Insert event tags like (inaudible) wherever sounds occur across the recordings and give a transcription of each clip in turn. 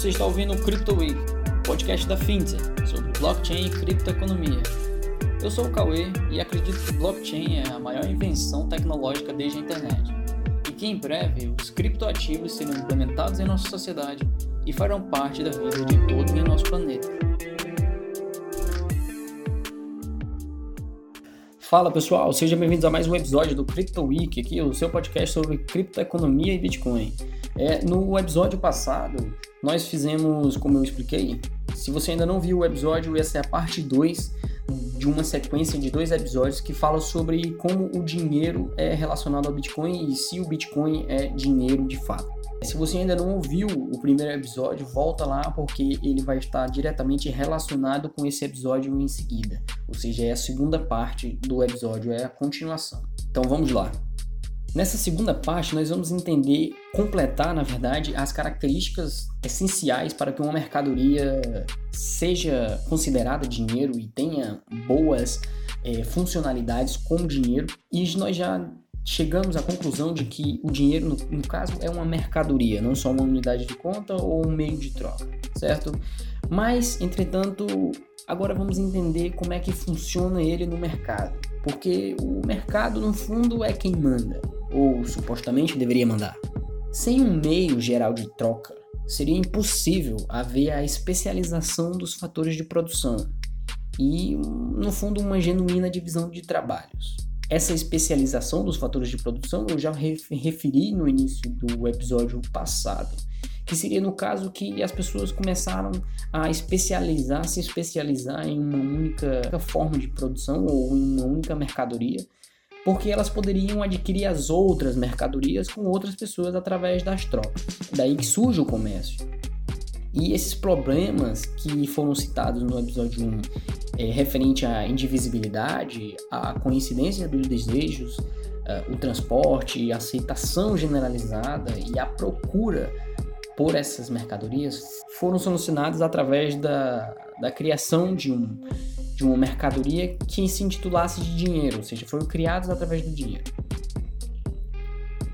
Você está ouvindo o Crypto Week, podcast da Fintech sobre blockchain e criptoeconomia. Eu sou o Cauê e acredito que blockchain é a maior invenção tecnológica desde a internet e que em breve os criptoativos serão implementados em nossa sociedade e farão parte da vida de todos em nosso planeta. Fala pessoal, sejam bem-vindos a mais um episódio do Crypto Week, aqui o seu podcast sobre criptoeconomia e Bitcoin. É, no episódio passado, nós fizemos, como eu expliquei, se você ainda não viu o episódio, essa é a parte 2 de uma sequência de dois episódios que fala sobre como o dinheiro é relacionado ao Bitcoin e se o Bitcoin é dinheiro de fato. Se você ainda não ouviu o primeiro episódio, volta lá porque ele vai estar diretamente relacionado com esse episódio em seguida. Ou seja, é a segunda parte do episódio, é a continuação. Então vamos lá. Nessa segunda parte, nós vamos entender, completar, na verdade, as características essenciais para que uma mercadoria seja considerada dinheiro e tenha boas é, funcionalidades como dinheiro. E nós já chegamos à conclusão de que o dinheiro, no, no, caso, é uma mercadoria, não só uma unidade de conta ou um meio de troca, certo? Mas, entretanto, agora vamos entender como é que funciona ele no mercado. Porque o mercado, no fundo, é quem manda ou supostamente deveria mandar. Sem um meio geral de troca, seria impossível haver a especialização dos fatores de produção e, no fundo, uma genuína divisão de trabalhos. Essa especialização dos fatores de produção eu já referi no início do episódio passado, que seria no caso que as pessoas começaram a especializar, se especializar em uma única forma de produção ou em uma única mercadoria porque elas poderiam adquirir as outras mercadorias com outras pessoas através das trocas. Daí que surge o comércio. E esses problemas que foram citados no episódio 1, é, referente à indivisibilidade, à coincidência dos desejos, uh, o transporte, a aceitação generalizada e a procura por essas mercadorias, foram solucionados através da, da criação de um de uma mercadoria que se intitulasse de dinheiro, ou seja, foram criados através do dinheiro.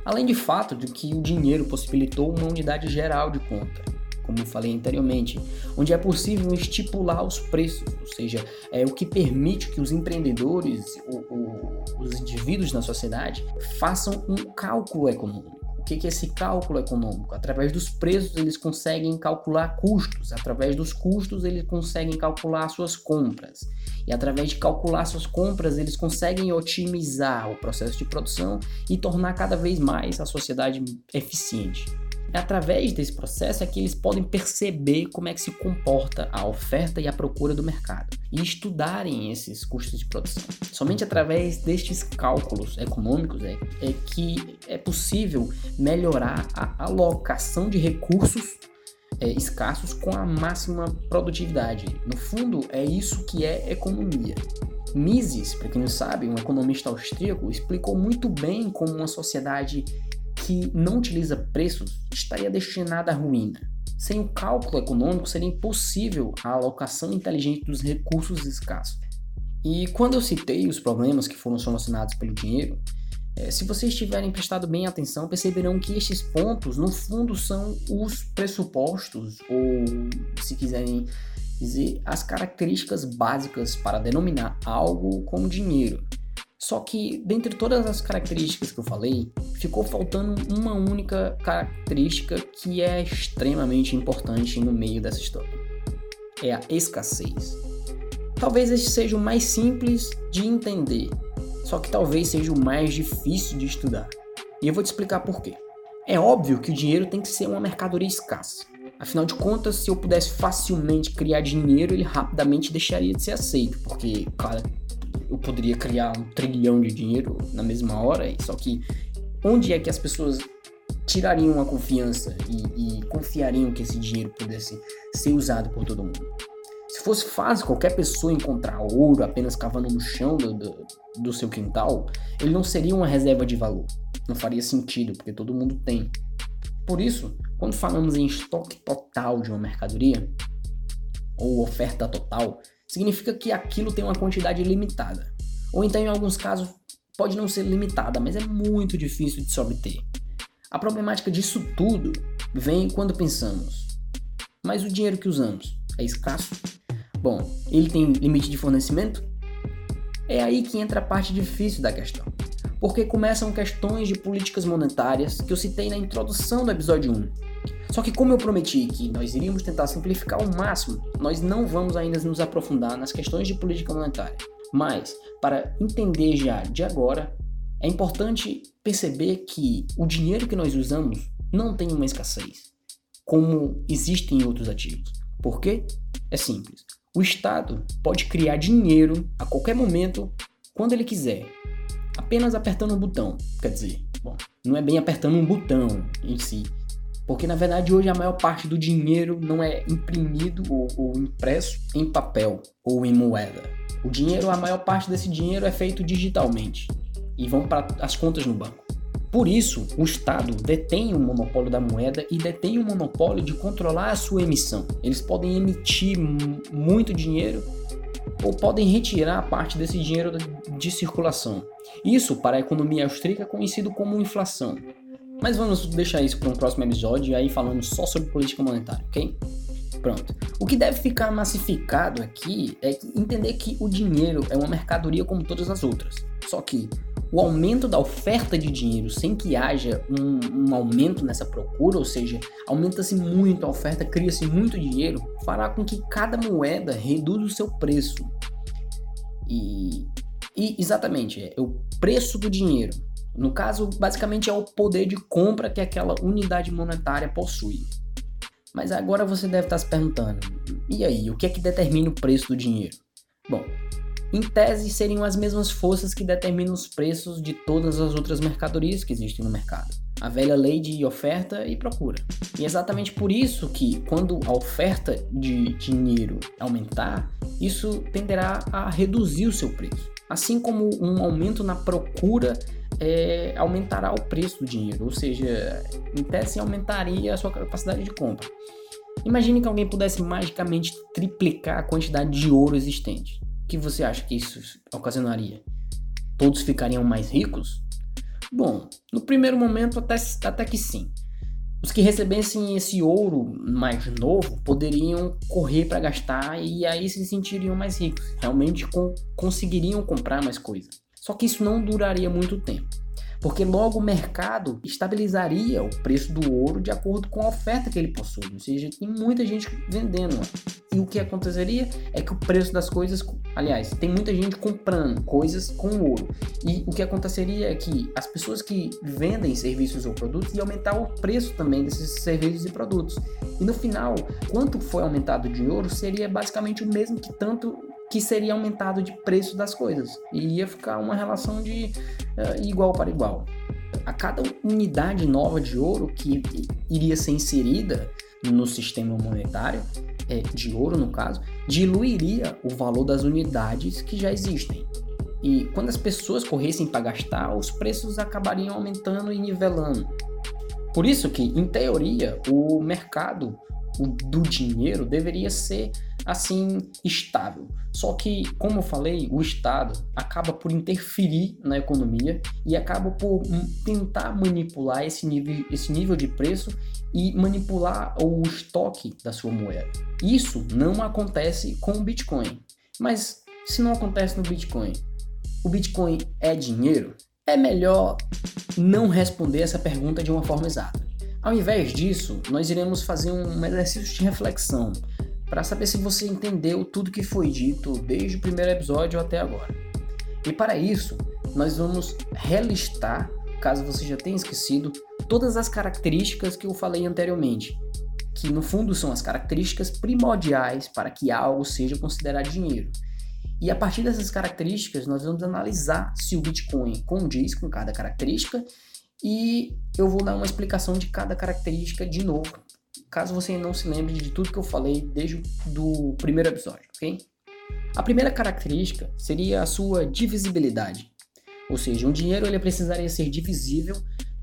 Além de fato de que o dinheiro possibilitou uma unidade geral de conta, como falei anteriormente, onde é possível estipular os preços, ou seja, é o que permite que os empreendedores, o, o, os indivíduos na sociedade, façam um cálculo econômico que, que é esse cálculo econômico? Através dos preços eles conseguem calcular custos, através dos custos eles conseguem calcular suas compras. E através de calcular suas compras, eles conseguem otimizar o processo de produção e tornar cada vez mais a sociedade eficiente. É através desse processo é que eles podem perceber como é que se comporta a oferta e a procura do mercado e estudarem esses custos de produção. Somente através destes cálculos econômicos é, é que é possível melhorar a alocação de recursos é, escassos com a máxima produtividade. No fundo, é isso que é economia. Mises, para quem não sabe, um economista austríaco, explicou muito bem como uma sociedade que não utiliza preços estaria destinada à ruína. Sem o cálculo econômico, seria impossível a alocação inteligente dos recursos escassos. E quando eu citei os problemas que foram solucionados pelo dinheiro, é, se vocês tiverem prestado bem atenção, perceberão que estes pontos, no fundo, são os pressupostos, ou se quiserem dizer, as características básicas para denominar algo como dinheiro. Só que, dentre todas as características que eu falei, ficou faltando uma única característica que é extremamente importante no meio dessa história: é a escassez. Talvez este seja o mais simples de entender, só que talvez seja o mais difícil de estudar. E eu vou te explicar por quê. É óbvio que o dinheiro tem que ser uma mercadoria escassa. Afinal de contas, se eu pudesse facilmente criar dinheiro, ele rapidamente deixaria de ser aceito, porque, cara, eu poderia criar um trilhão de dinheiro na mesma hora, só que onde é que as pessoas tirariam a confiança e, e confiariam que esse dinheiro pudesse ser usado por todo mundo? Se fosse fácil qualquer pessoa encontrar ouro apenas cavando no chão do, do, do seu quintal, ele não seria uma reserva de valor. Não faria sentido, porque todo mundo tem. Por isso, quando falamos em estoque total de uma mercadoria, ou oferta total, significa que aquilo tem uma quantidade limitada. Ou então, em alguns casos, pode não ser limitada, mas é muito difícil de se obter. A problemática disso tudo vem quando pensamos: Mas o dinheiro que usamos é escasso? Bom, ele tem limite de fornecimento? É aí que entra a parte difícil da questão. Porque começam questões de políticas monetárias que eu citei na introdução do episódio 1. Só que como eu prometi que nós iríamos tentar simplificar ao máximo, nós não vamos ainda nos aprofundar nas questões de política monetária. Mas, para entender já de agora, é importante perceber que o dinheiro que nós usamos não tem uma escassez, como existe em outros ativos. Por quê? É simples. O Estado pode criar dinheiro a qualquer momento, quando ele quiser, apenas apertando um botão. Quer dizer, bom, não é bem apertando um botão em si, porque na verdade hoje a maior parte do dinheiro não é imprimido ou, ou impresso em papel ou em moeda. O dinheiro, a maior parte desse dinheiro é feito digitalmente e vão para as contas no banco. Por isso, o Estado detém o monopólio da moeda e detém o monopólio de controlar a sua emissão. Eles podem emitir muito dinheiro ou podem retirar parte desse dinheiro de circulação. Isso, para a economia austríaca, é conhecido como inflação. Mas vamos deixar isso para um próximo episódio, aí falando só sobre política monetária, ok? Pronto. O que deve ficar massificado aqui é entender que o dinheiro é uma mercadoria como todas as outras. Só que o aumento da oferta de dinheiro sem que haja um, um aumento nessa procura, ou seja, aumenta-se muito a oferta, cria-se muito dinheiro, fará com que cada moeda reduza o seu preço. E, e exatamente, é o preço do dinheiro. No caso, basicamente é o poder de compra que aquela unidade monetária possui. Mas agora você deve estar se perguntando: e aí, o que é que determina o preço do dinheiro? Bom, em tese, seriam as mesmas forças que determinam os preços de todas as outras mercadorias que existem no mercado. A velha lei de oferta e procura. E é exatamente por isso que, quando a oferta de dinheiro aumentar, isso tenderá a reduzir o seu preço. Assim como um aumento na procura é, aumentará o preço do dinheiro, ou seja, em tese aumentaria a sua capacidade de compra. Imagine que alguém pudesse magicamente triplicar a quantidade de ouro existente. O que você acha que isso ocasionaria? Todos ficariam mais ricos? Bom, no primeiro momento até, até que sim. Os que recebessem esse ouro mais novo poderiam correr para gastar e aí se sentiriam mais ricos, realmente conseguiriam comprar mais coisas. Só que isso não duraria muito tempo porque logo o mercado estabilizaria o preço do ouro de acordo com a oferta que ele possui, ou seja, tem muita gente vendendo. E o que aconteceria é que o preço das coisas, aliás, tem muita gente comprando coisas com ouro. E o que aconteceria é que as pessoas que vendem serviços ou produtos iam aumentar o preço também desses serviços e produtos. E no final, quanto foi aumentado de ouro seria basicamente o mesmo que tanto que seria aumentado de preço das coisas. E ia ficar uma relação de uh, igual para igual. A cada unidade nova de ouro que iria ser inserida no sistema monetário, é, de ouro no caso, diluiria o valor das unidades que já existem. E quando as pessoas corressem para gastar, os preços acabariam aumentando e nivelando. Por isso que, em teoria, o mercado do dinheiro deveria ser assim estável. Só que, como eu falei, o Estado acaba por interferir na economia e acaba por tentar manipular esse nível, esse nível de preço e manipular o estoque da sua moeda. Isso não acontece com o Bitcoin. Mas se não acontece no Bitcoin, o Bitcoin é dinheiro? É melhor não responder essa pergunta de uma forma exata. Ao invés disso, nós iremos fazer um exercício de reflexão para saber se você entendeu tudo que foi dito desde o primeiro episódio até agora. E para isso, nós vamos relistar, caso você já tenha esquecido, todas as características que eu falei anteriormente, que no fundo são as características primordiais para que algo seja considerado dinheiro. E a partir dessas características, nós vamos analisar se o Bitcoin condiz com cada característica e eu vou dar uma explicação de cada característica de novo caso você não se lembre de tudo que eu falei desde o primeiro episódio, ok? A primeira característica seria a sua divisibilidade, ou seja, um dinheiro ele precisaria ser divisível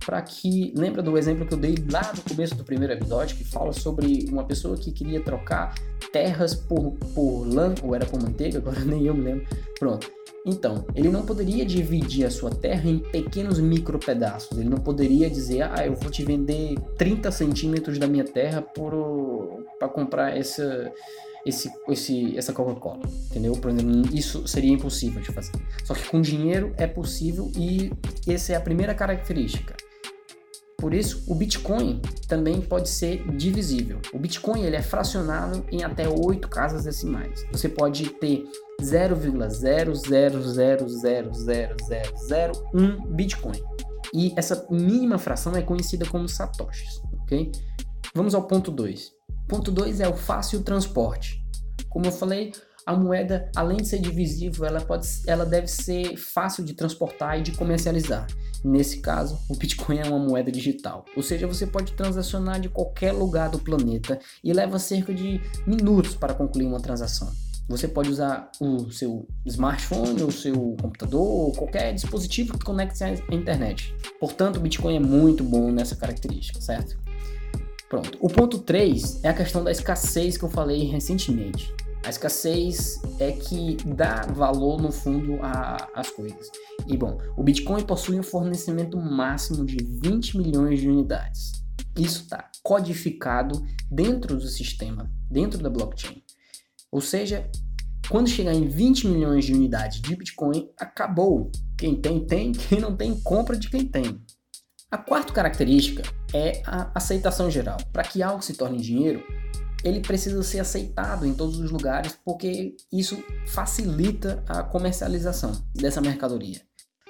para que, lembra do exemplo que eu dei lá no começo do primeiro episódio, que fala sobre uma pessoa que queria trocar terras por, por lã, ou era por manteiga, (laughs) agora nem eu me lembro. Pronto. Então, ele não poderia dividir a sua terra em pequenos micro pedaços. Ele não poderia dizer, ah, eu vou te vender 30 centímetros da minha terra para comprar essa, esse, esse, essa Coca-Cola. Entendeu? Por exemplo, isso seria impossível de fazer. Só que com dinheiro é possível e essa é a primeira característica. Por isso, o Bitcoin também pode ser divisível. O Bitcoin ele é fracionável em até 8 casas decimais. Você pode ter 0,000000001 Bitcoin. E essa mínima fração é conhecida como satoshis, ok? Vamos ao ponto 2. Ponto 2 é o fácil transporte. Como eu falei, a moeda, além de ser divisível, ela, pode, ela deve ser fácil de transportar e de comercializar. Nesse caso, o Bitcoin é uma moeda digital, ou seja, você pode transacionar de qualquer lugar do planeta e leva cerca de minutos para concluir uma transação. Você pode usar o seu smartphone, o seu computador, qualquer dispositivo que conecte à internet. Portanto, o Bitcoin é muito bom nessa característica, certo? Pronto. O ponto 3 é a questão da escassez que eu falei recentemente. A escassez é que dá valor, no fundo, às coisas. E bom, o Bitcoin possui um fornecimento máximo de 20 milhões de unidades. Isso está codificado dentro do sistema, dentro da blockchain. Ou seja, quando chegar em 20 milhões de unidades de Bitcoin, acabou. Quem tem, tem. Quem não tem, compra de quem tem. A quarta característica é a aceitação geral. Para que algo se torne dinheiro, ele precisa ser aceitado em todos os lugares, porque isso facilita a comercialização dessa mercadoria.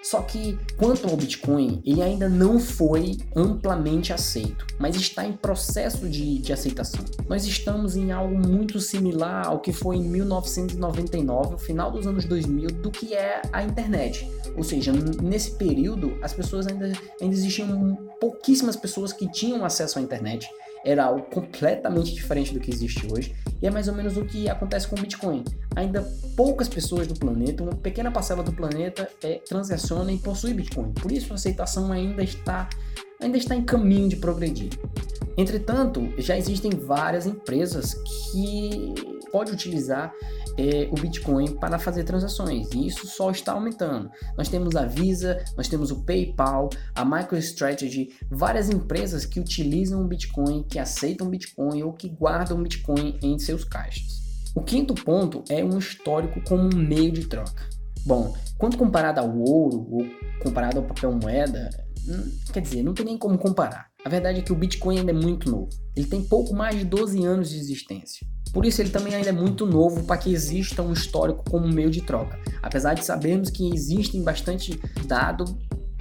Só que, quanto ao Bitcoin, ele ainda não foi amplamente aceito, mas está em processo de, de, aceitação. Nós estamos em algo muito similar ao que foi em 1999, o final dos anos 2000, do que é a internet. Ou seja, nesse período, as pessoas ainda, ainda existiam pouquíssimas pessoas que tinham acesso à internet era algo completamente diferente do que existe hoje, e é mais ou menos o que acontece com o Bitcoin. Ainda poucas pessoas do planeta, uma pequena parcela do planeta, é, transaciona e possui Bitcoin. Por isso a aceitação ainda está, ainda está em caminho de progredir. Entretanto, já existem várias empresas que podem utilizar é, o Bitcoin para fazer transações e isso só está aumentando. Nós temos a Visa, nós temos o PayPal, a MicroStrategy, várias empresas que utilizam o Bitcoin, que aceitam Bitcoin ou que guardam Bitcoin em seus caixas. O quinto ponto é um histórico como um meio de troca. Bom, quando comparado ao ouro ou comparado ao papel moeda, hum, quer dizer, não tem nem como comparar. A verdade é que o Bitcoin ainda é muito novo. Ele tem pouco mais de 12 anos de existência. Por isso ele também ainda é muito novo para que exista um histórico como meio de troca. Apesar de sabermos que existem bastante dado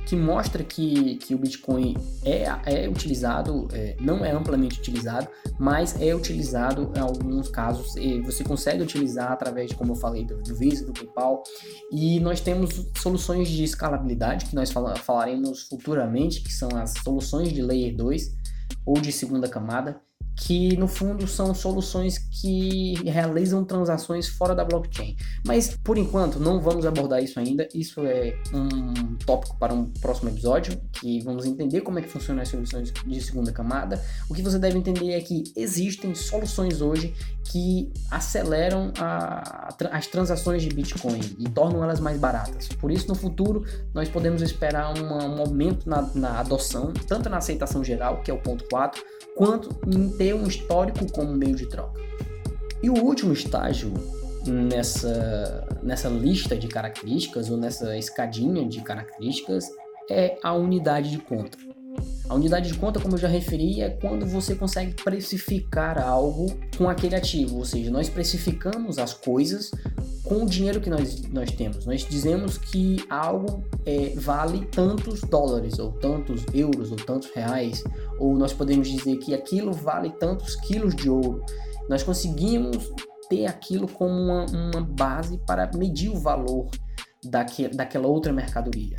que mostra que, que o Bitcoin é, é utilizado, é, não é amplamente utilizado, mas é utilizado em alguns casos. Você consegue utilizar através de, como eu falei, do, do Visa, do PayPal. E nós temos soluções de escalabilidade que nós fala, falaremos futuramente, que são as soluções de Layer 2 ou de segunda camada que no fundo são soluções que realizam transações fora da blockchain. Mas por enquanto não vamos abordar isso ainda. Isso é um tópico para um próximo episódio, que vamos entender como é que funcionam as soluções de segunda camada. O que você deve entender é que existem soluções hoje que aceleram a, as transações de Bitcoin e tornam elas mais baratas. Por isso, no futuro, nós podemos esperar um aumento na, na adoção, tanto na aceitação geral, que é o ponto 4, quanto em ter um histórico como meio de troca. E o último estágio nessa, nessa lista de características, ou nessa escadinha de características, é a unidade de conta. A unidade de conta, como eu já referi, é quando você consegue precificar algo com aquele ativo, ou seja, nós precificamos as coisas com o dinheiro que nós, nós temos. Nós dizemos que algo é, vale tantos dólares, ou tantos euros, ou tantos reais, ou nós podemos dizer que aquilo vale tantos quilos de ouro. Nós conseguimos ter aquilo como uma, uma base para medir o valor daque, daquela outra mercadoria.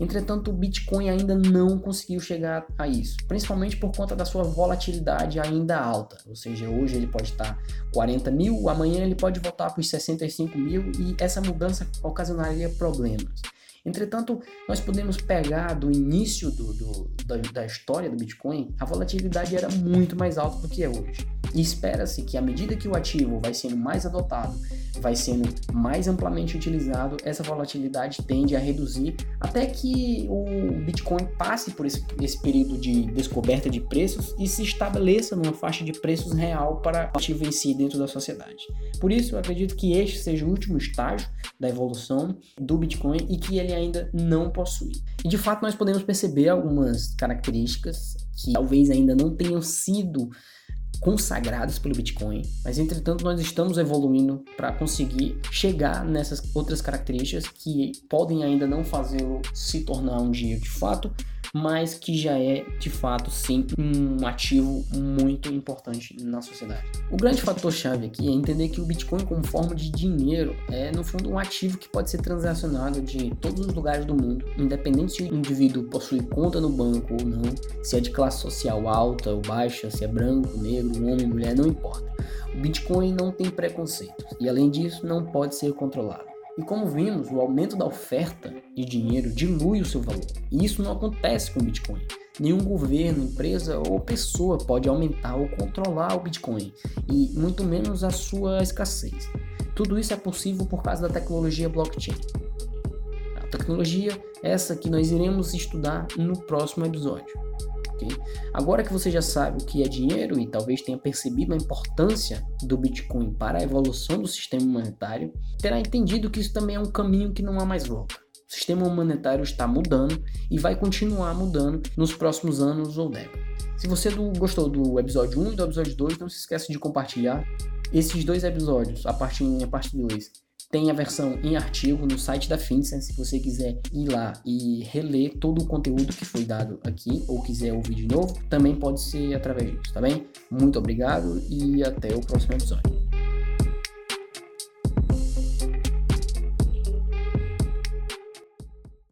Entretanto, o Bitcoin ainda não conseguiu chegar a isso, principalmente por conta da sua volatilidade ainda alta. Ou seja, hoje ele pode estar 40 mil, amanhã ele pode voltar para os 65 mil e essa mudança ocasionaria problemas. Entretanto, nós podemos pegar do início do, do, da, da, história do Bitcoin, a volatilidade era muito mais alta do que é hoje. E espera-se que à medida que o ativo vai sendo mais adotado, vai sendo mais amplamente utilizado, essa volatilidade tende a reduzir até que o Bitcoin passe por esse, esse período de descoberta de preços e se estabeleça numa faixa de preços real para o ativo em si dentro da sociedade. Por isso, eu acredito que este seja o último estágio da evolução do Bitcoin e que ele ainda não possui. E de fato, nós podemos perceber algumas características que talvez ainda não tenham sido consagrados pelo Bitcoin, mas entretanto nós estamos evoluindo para conseguir chegar nessas outras características que podem ainda não fazê-lo se tornar um dinheiro de fato, mas que já é de fato sim um ativo muito importante na sociedade. O grande fator chave aqui é entender que o Bitcoin como forma de dinheiro é no fundo um ativo que pode ser transacionado de todos os lugares do mundo, independente se o indivíduo possui conta no banco ou não, se é de classe social alta ou baixa, se é branco, negro, homem, mulher, não importa. O Bitcoin não tem preconceitos e além disso não pode ser controlado. E como vimos, o aumento da oferta de dinheiro dilui o seu valor. E isso não acontece com o Bitcoin. Nenhum governo, empresa ou pessoa pode aumentar ou controlar o Bitcoin, e muito menos a sua escassez. Tudo isso é possível por causa da tecnologia blockchain. A tecnologia essa que nós iremos estudar no próximo episódio. Agora que você já sabe o que é dinheiro e talvez tenha percebido a importância do Bitcoin para a evolução do sistema monetário, terá entendido que isso também é um caminho que não há mais volta. O sistema monetário está mudando e vai continuar mudando nos próximos anos ou décadas. Se você gostou do episódio 1 e do episódio 2, não se esqueça de compartilhar esses dois episódios, a parte 1 e a parte 2 tem a versão em artigo no site da FinCEN, se você quiser ir lá e reler todo o conteúdo que foi dado aqui ou quiser ouvir de novo, também pode ser através disso, tá bem? Muito obrigado e até o próximo episódio.